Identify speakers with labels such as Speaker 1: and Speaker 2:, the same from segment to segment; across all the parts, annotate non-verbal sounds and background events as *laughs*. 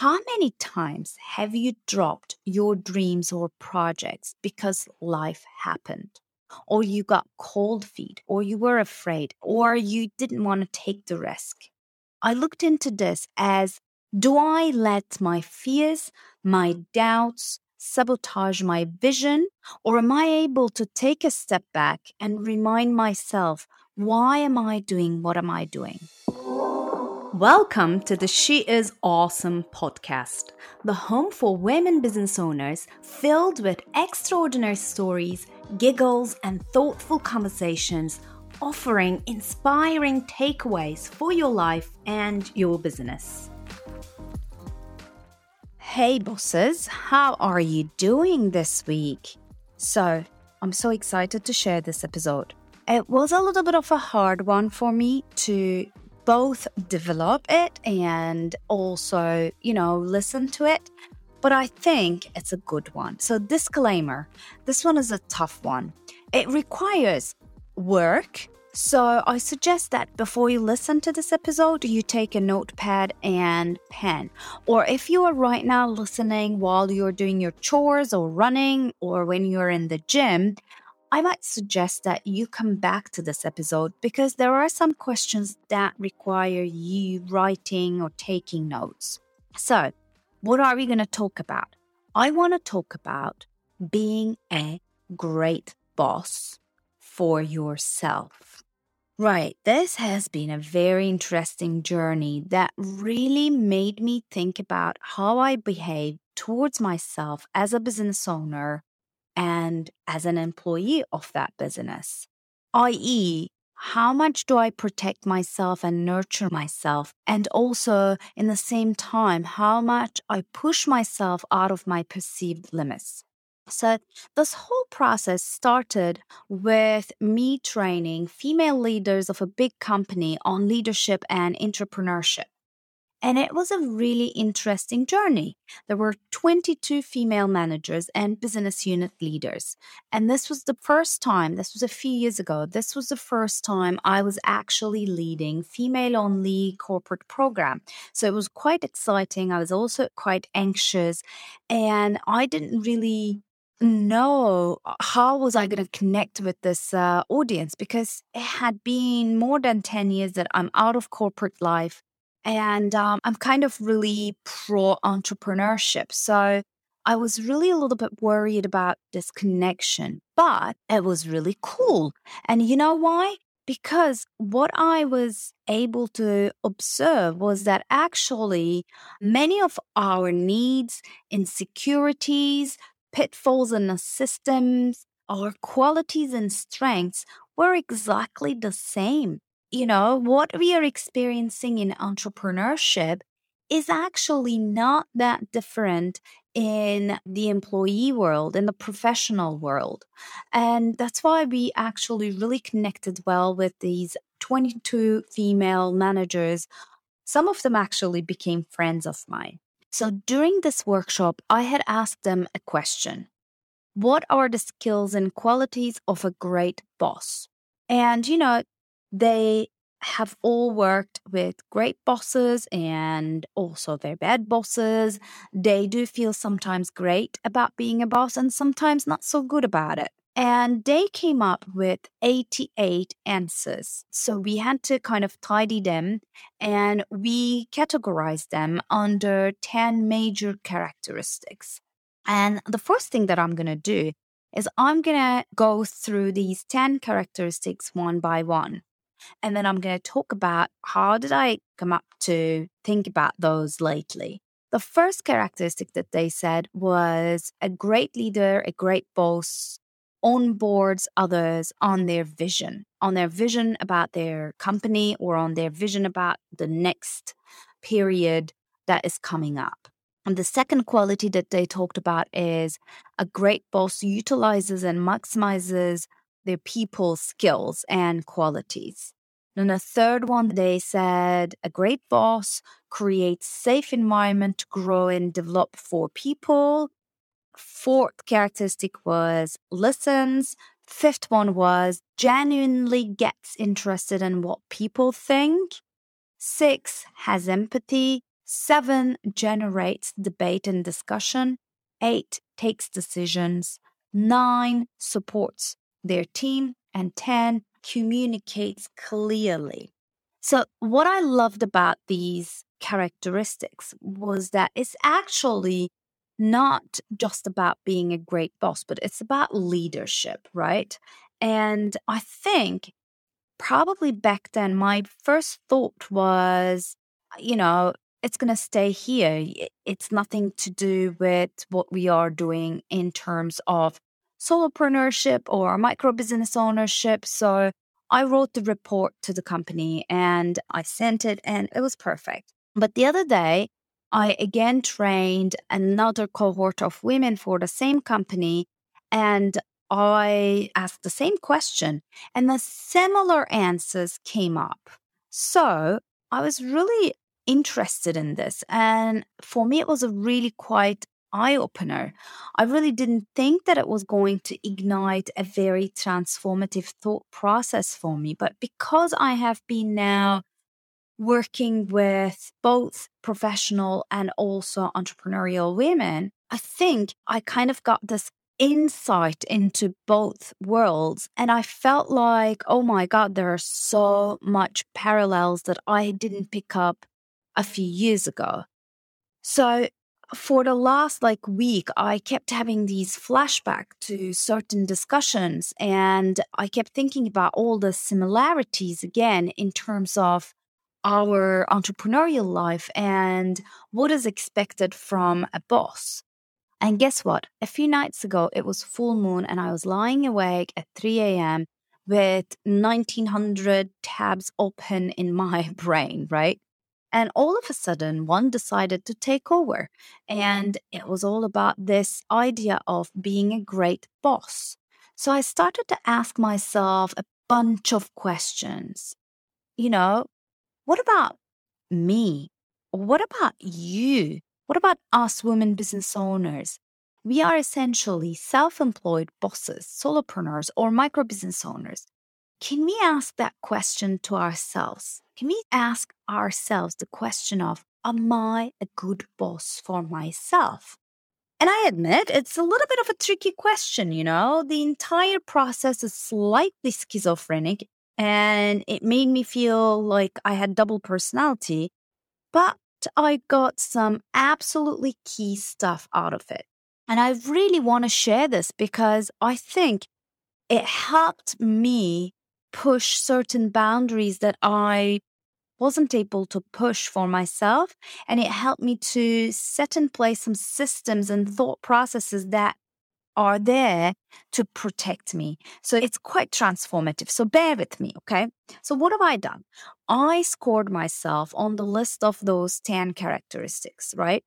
Speaker 1: How many times have you dropped your dreams or projects because life happened? Or you got cold feet, or you were afraid, or you didn't want to take the risk? I looked into this as do I let my fears, my doubts, sabotage my vision, or am I able to take a step back and remind myself, why am I doing what am I doing? Welcome to the She Is Awesome podcast, the home for women business owners filled with extraordinary stories, giggles, and thoughtful conversations, offering inspiring takeaways for your life and your business. Hey, bosses, how are you doing this week? So, I'm so excited to share this episode. It was a little bit of a hard one for me to both develop it and also, you know, listen to it. But I think it's a good one. So, disclaimer this one is a tough one. It requires work. So, I suggest that before you listen to this episode, you take a notepad and pen. Or if you are right now listening while you're doing your chores or running or when you're in the gym, I might suggest that you come back to this episode because there are some questions that require you writing or taking notes. So, what are we going to talk about? I want to talk about being a great boss for yourself. Right, this has been a very interesting journey that really made me think about how I behave towards myself as a business owner and as an employee of that business, i.e., how much do I protect myself and nurture myself? And also, in the same time, how much I push myself out of my perceived limits. So, this whole process started with me training female leaders of a big company on leadership and entrepreneurship. And it was a really interesting journey. There were 22 female managers and business unit leaders. And this was the first time, this was a few years ago, this was the first time I was actually leading female only corporate program. So it was quite exciting. I was also quite anxious and I didn't really know how was i going to connect with this uh, audience because it had been more than 10 years that i'm out of corporate life and um, I'm kind of really pro entrepreneurship. So I was really a little bit worried about this connection, but it was really cool. And you know why? Because what I was able to observe was that actually many of our needs, insecurities, pitfalls in the systems, our qualities and strengths were exactly the same you know, what we are experiencing in entrepreneurship is actually not that different in the employee world, in the professional world. And that's why we actually really connected well with these 22 female managers. Some of them actually became friends of mine. So during this workshop, I had asked them a question What are the skills and qualities of a great boss? And, you know, they have all worked with great bosses and also their bad bosses. They do feel sometimes great about being a boss and sometimes not so good about it. And they came up with 88 answers. So we had to kind of tidy them and we categorized them under 10 major characteristics. And the first thing that I'm going to do is I'm going to go through these 10 characteristics one by one. And then I'm going to talk about how did I come up to think about those lately. The first characteristic that they said was a great leader, a great boss onboards others on their vision, on their vision about their company or on their vision about the next period that is coming up. And the second quality that they talked about is a great boss utilizes and maximizes their people's skills and qualities. Then the third one, they said a great boss creates safe environment to grow and develop for people. Fourth characteristic was listens. Fifth one was genuinely gets interested in what people think. Six has empathy. seven generates debate and discussion, eight takes decisions, nine supports their team, and 10 communicates clearly. So, what I loved about these characteristics was that it's actually not just about being a great boss, but it's about leadership, right? And I think probably back then, my first thought was, you know, it's going to stay here. It's nothing to do with what we are doing in terms of solopreneurship or micro business ownership. So I wrote the report to the company and I sent it, and it was perfect. But the other day, I again trained another cohort of women for the same company, and I asked the same question, and the similar answers came up. So I was really interested in this. And for me, it was a really quite eye opener. I really didn't think that it was going to ignite a very transformative thought process for me. But because I have been now working with both professional and also entrepreneurial women, I think I kind of got this insight into both worlds. And I felt like, oh my God, there are so much parallels that I didn't pick up a few years ago. So for the last like week, I kept having these flashback to certain discussions and I kept thinking about all the similarities again in terms of our entrepreneurial life and what is expected from a boss. And guess what? A few nights ago, it was full moon and I was lying awake at 3 a.m. with 1900 tabs open in my *laughs* brain, right? And all of a sudden, one decided to take over. Mm-hmm. And it was all about this idea of being a great boss. So I started to ask myself a bunch of questions. You know, what about me? What about you? What about us women business owners? We are essentially self employed bosses, solopreneurs, or micro business owners. Can we ask that question to ourselves? Can we ask ourselves the question of, Am I a good boss for myself? And I admit it's a little bit of a tricky question, you know. The entire process is slightly schizophrenic and it made me feel like I had double personality, but I got some absolutely key stuff out of it. And I really want to share this because I think it helped me push certain boundaries that I wasn't able to push for myself. And it helped me to set in place some systems and thought processes that are there to protect me. So it's quite transformative. So bear with me, okay? So what have I done? I scored myself on the list of those 10 characteristics, right?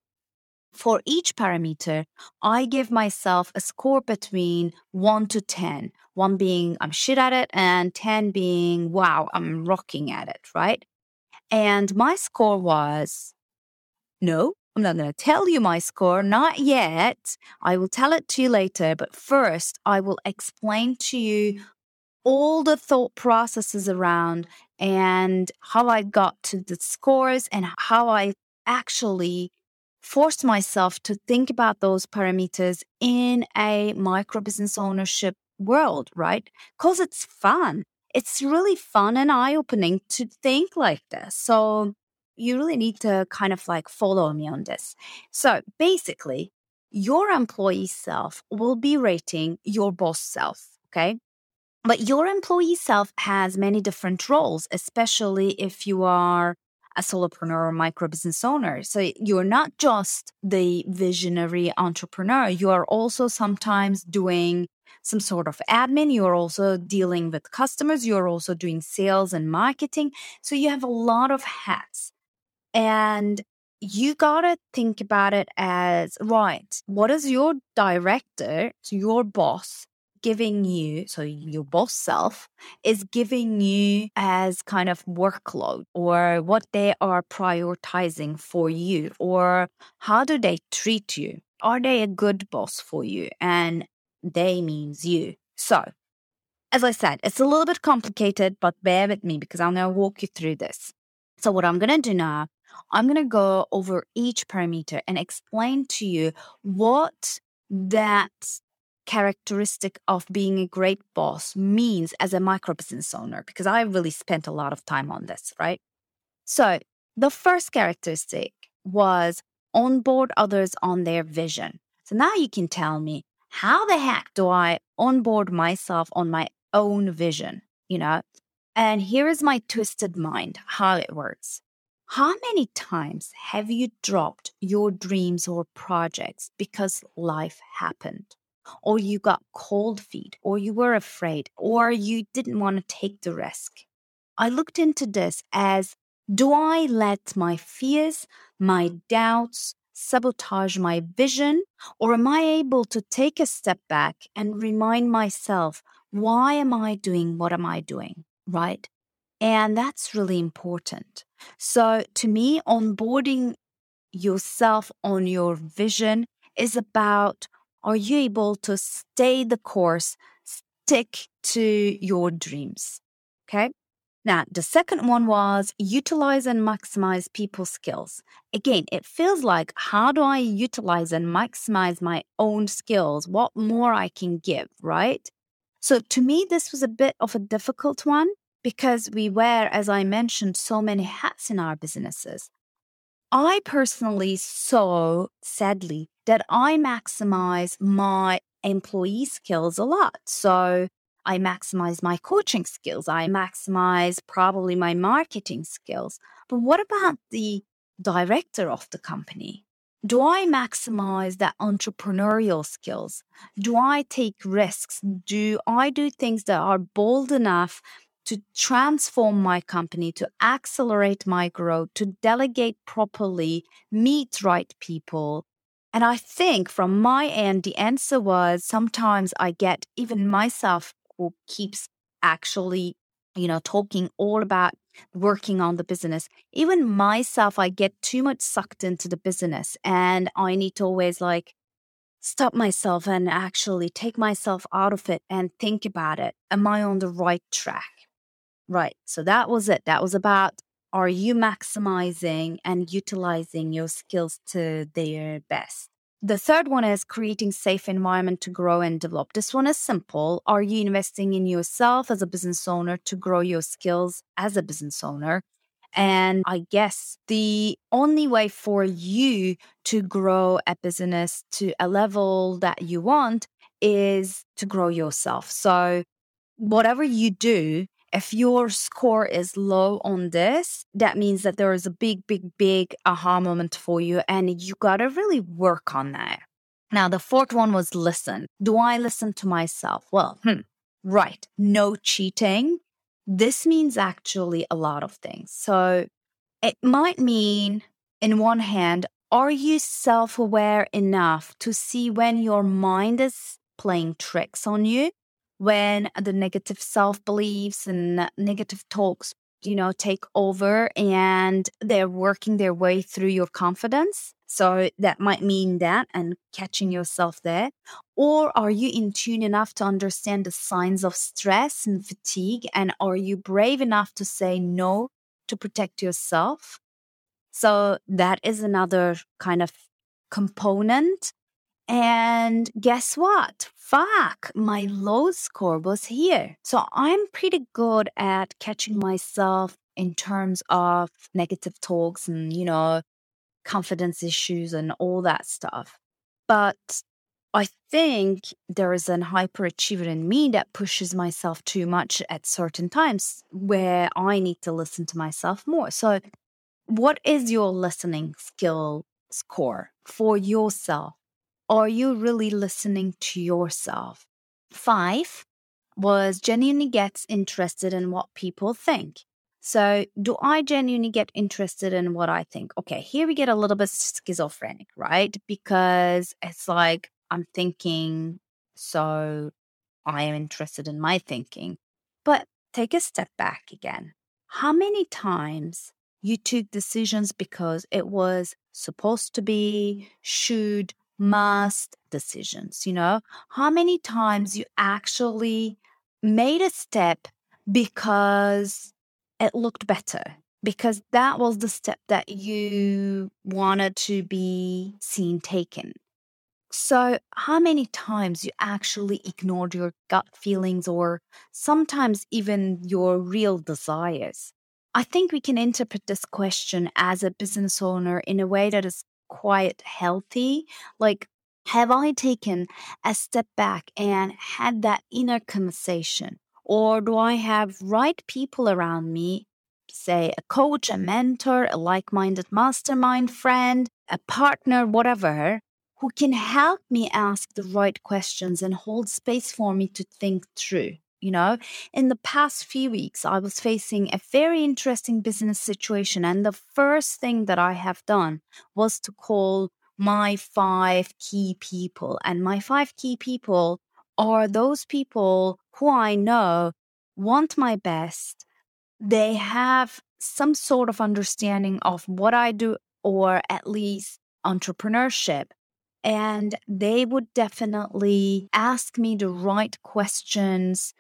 Speaker 1: For each parameter, I give myself a score between 1 to 10. 1 being I'm shit at it, and 10 being wow, I'm rocking at it, right? And my score was no, I'm not going to tell you my score, not yet. I will tell it to you later. But first, I will explain to you all the thought processes around and how I got to the scores and how I actually forced myself to think about those parameters in a micro business ownership world, right? Because it's fun. It's really fun and eye opening to think like this. So you really need to kind of like follow me on this. So basically, your employee self will be rating your boss self. Okay. But your employee self has many different roles, especially if you are a solopreneur or micro business owner. So you're not just the visionary entrepreneur, you are also sometimes doing some sort of admin. You're also dealing with customers. You're also doing sales and marketing. So you have a lot of hats. And you got to think about it as right, what is your director, your boss, giving you, so your boss self is giving you as kind of workload or what they are prioritizing for you or how do they treat you? Are they a good boss for you? And they means you. So, as I said, it's a little bit complicated, but bear with me because I'm going to walk you through this. So, what I'm going to do now, I'm going to go over each parameter and explain to you what that characteristic of being a great boss means as a micro business owner, because I really spent a lot of time on this, right? So the first characteristic was onboard others on their vision. So now you can tell me how the heck do I onboard myself on my own vision, you know? And here is my twisted mind, how it works. How many times have you dropped your dreams or projects because life happened? Or you got cold feet, or you were afraid, or you didn't want to take the risk? I looked into this as do I let my fears, my doubts, sabotage my vision, or am I able to take a step back and remind myself, why am I doing what am I doing? Right? And that's really important. So to me, onboarding yourself on your vision is about are you able to stay the course, stick to your dreams? Okay. Now, the second one was utilize and maximize people's skills. Again, it feels like how do I utilize and maximize my own skills? What more I can give, right? So to me, this was a bit of a difficult one because we wear, as I mentioned, so many hats in our businesses. I personally saw, sadly, that I maximize my employee skills a lot. So I maximize my coaching skills. I maximize probably my marketing skills. But what about the director of the company? Do I maximize that entrepreneurial skills? Do I take risks? Do I do things that are bold enough to transform my company, to accelerate my growth, to delegate properly, meet right people? And I think from my end, the answer was sometimes I get even myself who keeps actually, you know, talking all about working on the business. Even myself, I get too much sucked into the business and I need to always like stop myself and actually take myself out of it and think about it. Am I on the right track? Right. So that was it. That was about are you maximizing and utilizing your skills to their best? The third one is creating safe environment to grow and develop. This one is simple. Are you investing in yourself as a business owner to grow your skills as a business owner? And I guess the only way for you to grow a business to a level that you want is to grow yourself. So whatever you do, if your score is low on this, that means that there is a big, big, big aha moment for you, and you got to really work on that. Now, the fourth one was listen. Do I listen to myself? Well, hmm, right. No cheating. This means actually a lot of things. So it might mean, in one hand, are you self aware enough to see when your mind is playing tricks on you? When the negative self beliefs and negative talks, you know, take over and they're working their way through your confidence. So that might mean that and catching yourself there. Or are you in tune enough to understand the signs of stress and fatigue? And are you brave enough to say no to protect yourself? So that is another kind of component and guess what? Fuck, my low score was here. So I'm pretty good at catching myself in terms of negative talks and, you know, confidence issues and all that stuff. But I think there is an hyperachiever in me that pushes myself too much at certain times where I need to listen to myself more. So, what is your listening skill score for yourself? Are you really listening to yourself? Five was genuinely gets interested in what people think. So, do I genuinely get interested in what I think? Okay, here we get a little bit schizophrenic, right? Because it's like I'm thinking, so I am interested in my thinking. But take a step back again. How many times you took decisions because it was supposed to be, should, must decisions. You know, how many times you actually made a step because it looked better, because that was the step that you wanted to be seen taken. So, how many times you actually ignored your gut feelings or sometimes even your real desires? I think we can interpret this question as a business owner in a way that is quite healthy. Like, have I taken a step back and had that inner conversation? Or do I have right people around me, say a coach, a mentor, a like minded mastermind friend, a partner, whatever, who can help me ask the right questions and hold space for me to think through? You know, in the past few weeks, I was facing a very interesting business situation. And the first thing that I have done was to call my five key people. And my five key people are those people who I know want my best. They have some sort of understanding of what I do, or at least entrepreneurship. And they would definitely ask me the right questions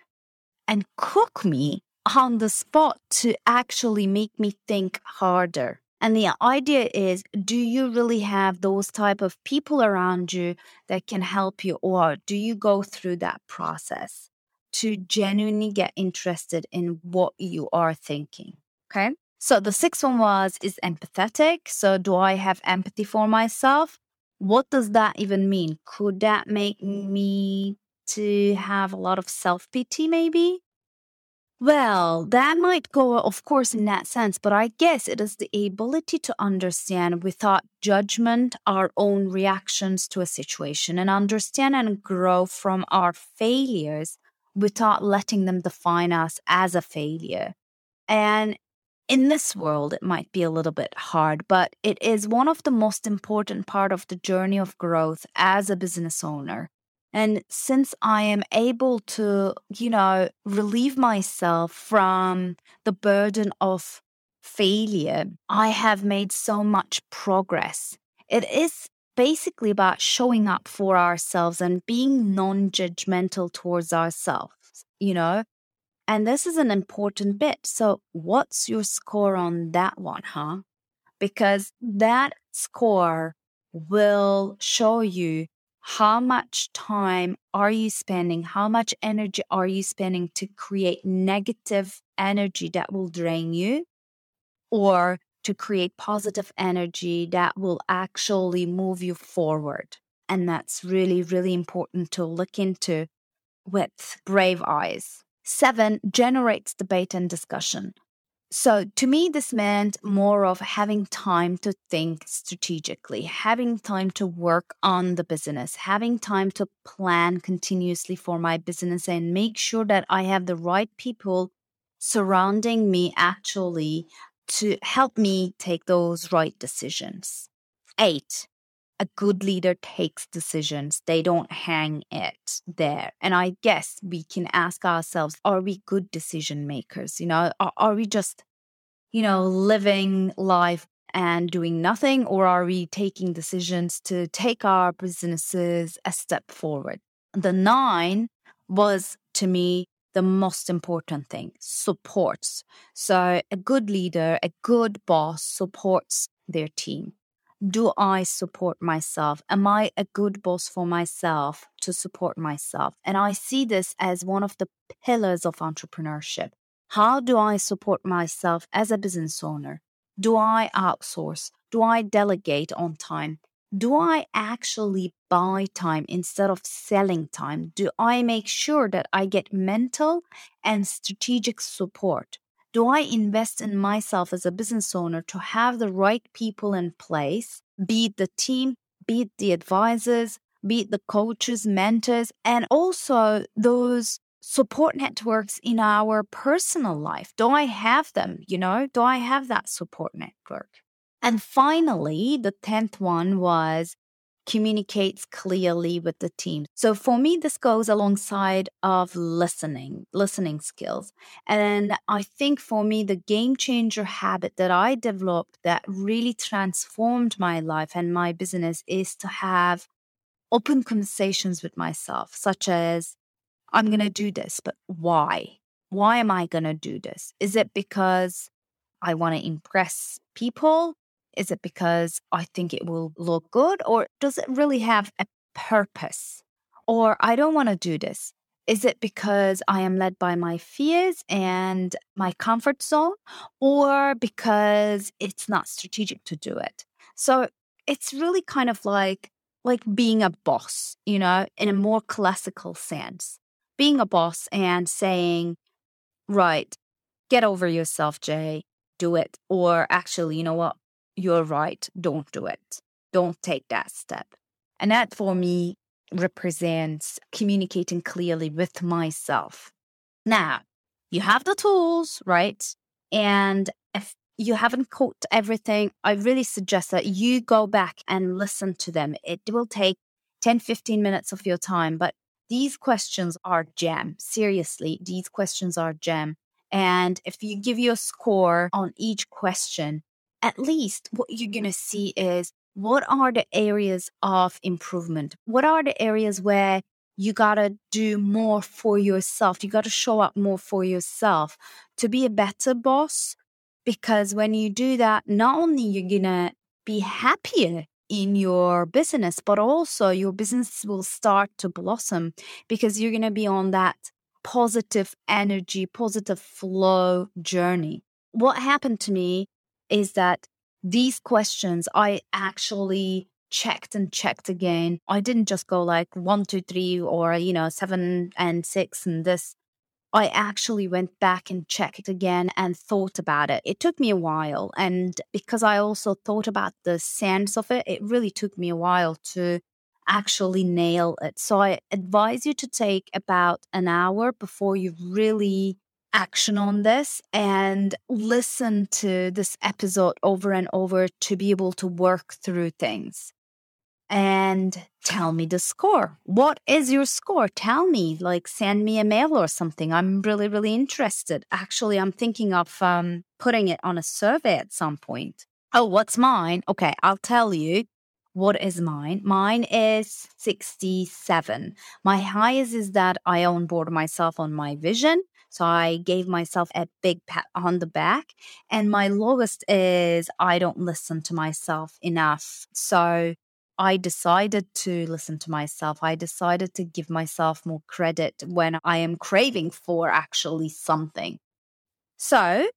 Speaker 1: and cook me on the spot to actually make me think harder. And the idea is do you really have those type of people around you that can help you or do you go through that process to genuinely get interested in what you are thinking? Okay? So the sixth one was is empathetic. So do I have empathy for myself? What does that even mean? Could that make me to have a lot of self pity, maybe? Well, that might go, of course, in that sense, but I guess it is the ability to understand without judgment our own reactions to a situation and understand and grow from our failures without letting them define us as a failure. And in this world, it might be a little bit hard, but it is one of the most important part of the journey of growth as a business owner. And since I am able to, you know, relieve myself from the burden of failure, I have made so much progress. It is basically about showing up for ourselves and being non judgmental towards ourselves, you know? And this is an important bit. So, what's your score on that one, huh? Because that score will show you how much time are you spending? How much energy are you spending to create negative energy that will drain you? Or to create positive energy that will actually move you forward? And that's really really important to look into with brave eyes. Seven generates debate and discussion so to me, this meant more of having time to think strategically, having time to work on the business, having time to plan continuously for my business and make sure that I have the right people surrounding me actually to help me take those right decisions. Eight, a good leader takes decisions. They don't hang it there. And I guess we can ask ourselves, are we good decision makers? You know, are, are we just, you know, living life and doing nothing? Or are we taking decisions to take our businesses a step forward? The nine was to me the most important thing supports. So a good leader, a good boss supports their team do I support myself? Am I a good boss for myself to support myself? And I see this as one of the pillars of entrepreneurship. How do I support myself as a business owner? Do I outsource? Do I delegate on time? Do I actually buy time instead of selling time? Do I make sure that I get mental and strategic support? Do I invest in myself as a business owner to have the right people in place, be it the team, be it the advisors, be it the coaches, mentors, and also those support networks in our personal life? Do I have them? You know, do I have that support network? And finally, the 10th one was communicates clearly with the team. So for me, this goes alongside of listening, listening skills. And I think for me, the game changer habit that I developed that really transformed my life and my business is to have open conversations with myself, such as, I'm going to do this, but why? Why am I going to do this? Is it because I want to impress people? Is it because I think it will look good? Or does it really have a purpose? Or I don't want to do this. Is it because I am led by my fears and my comfort zone? Or because it's not strategic to do it? So it's really kind of like like being a boss, you know, in a more classical sense. Being a boss and saying, right, get over yourself, Jay, do it. Or actually, you know what? You're right. Don't do it. Don't take that step. And that for me represents communicating clearly with myself. Now, you have the tools, right? And if you haven't caught everything, I really suggest that you go back and listen to them. It will take 10, 15 minutes of your time, but these questions are gem. Seriously, these questions are gem. And if you give you a score on each question, at least what you're going to see is what are the areas of improvement? What are the areas where you got to do more for yourself? You got to show up more for yourself to be a better boss. Because when you do that, not only you're going to be happier in your business, but also your business will start to blossom because you're going to be on that positive energy, positive flow journey. What happened to me is that these questions I actually checked and checked again. I didn't just go like one, two, three, or, you know, seven and six and this. I actually went back and checked again and thought about it. It took me a while. And because I also thought about the sense of it, it really took me a while to actually nail it. So I advise you to take about an hour before you really action on this and listen to this episode over and over to be able to work through things. And tell me the score. What is your score? Tell me, like send me a mail or something. I'm really, really interested. Actually, I'm thinking of um, putting it on a survey at some point. Oh, what's mine? Okay, I'll tell you. What is mine? Mine is 67. My highest is that I onboard myself on my vision. So I gave myself a big pat on the back. And my lowest is I don't listen to myself enough. So I decided to listen to myself. I decided to give myself more credit when I am craving for actually something. So,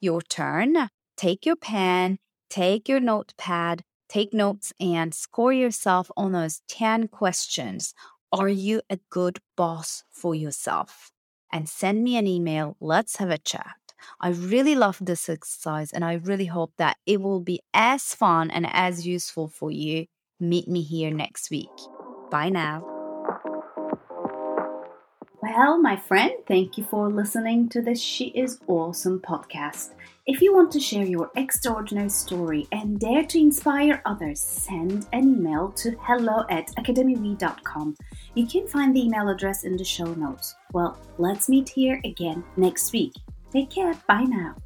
Speaker 1: your turn. Take your pen, take your notepad, take notes, and score yourself on those 10 questions. Are you a good boss for yourself? And send me an email. Let's have a chat. I really love this exercise and I really hope that it will be as fun and as useful for you. Meet me here next week. Bye now. Well, my friend, thank you for listening to this She Is Awesome podcast. If you want to share your extraordinary story and dare to inspire others, send an email to hello at academywe.com. You can find the email address in the show notes. Well, let's meet here again next week. Take care. Bye now.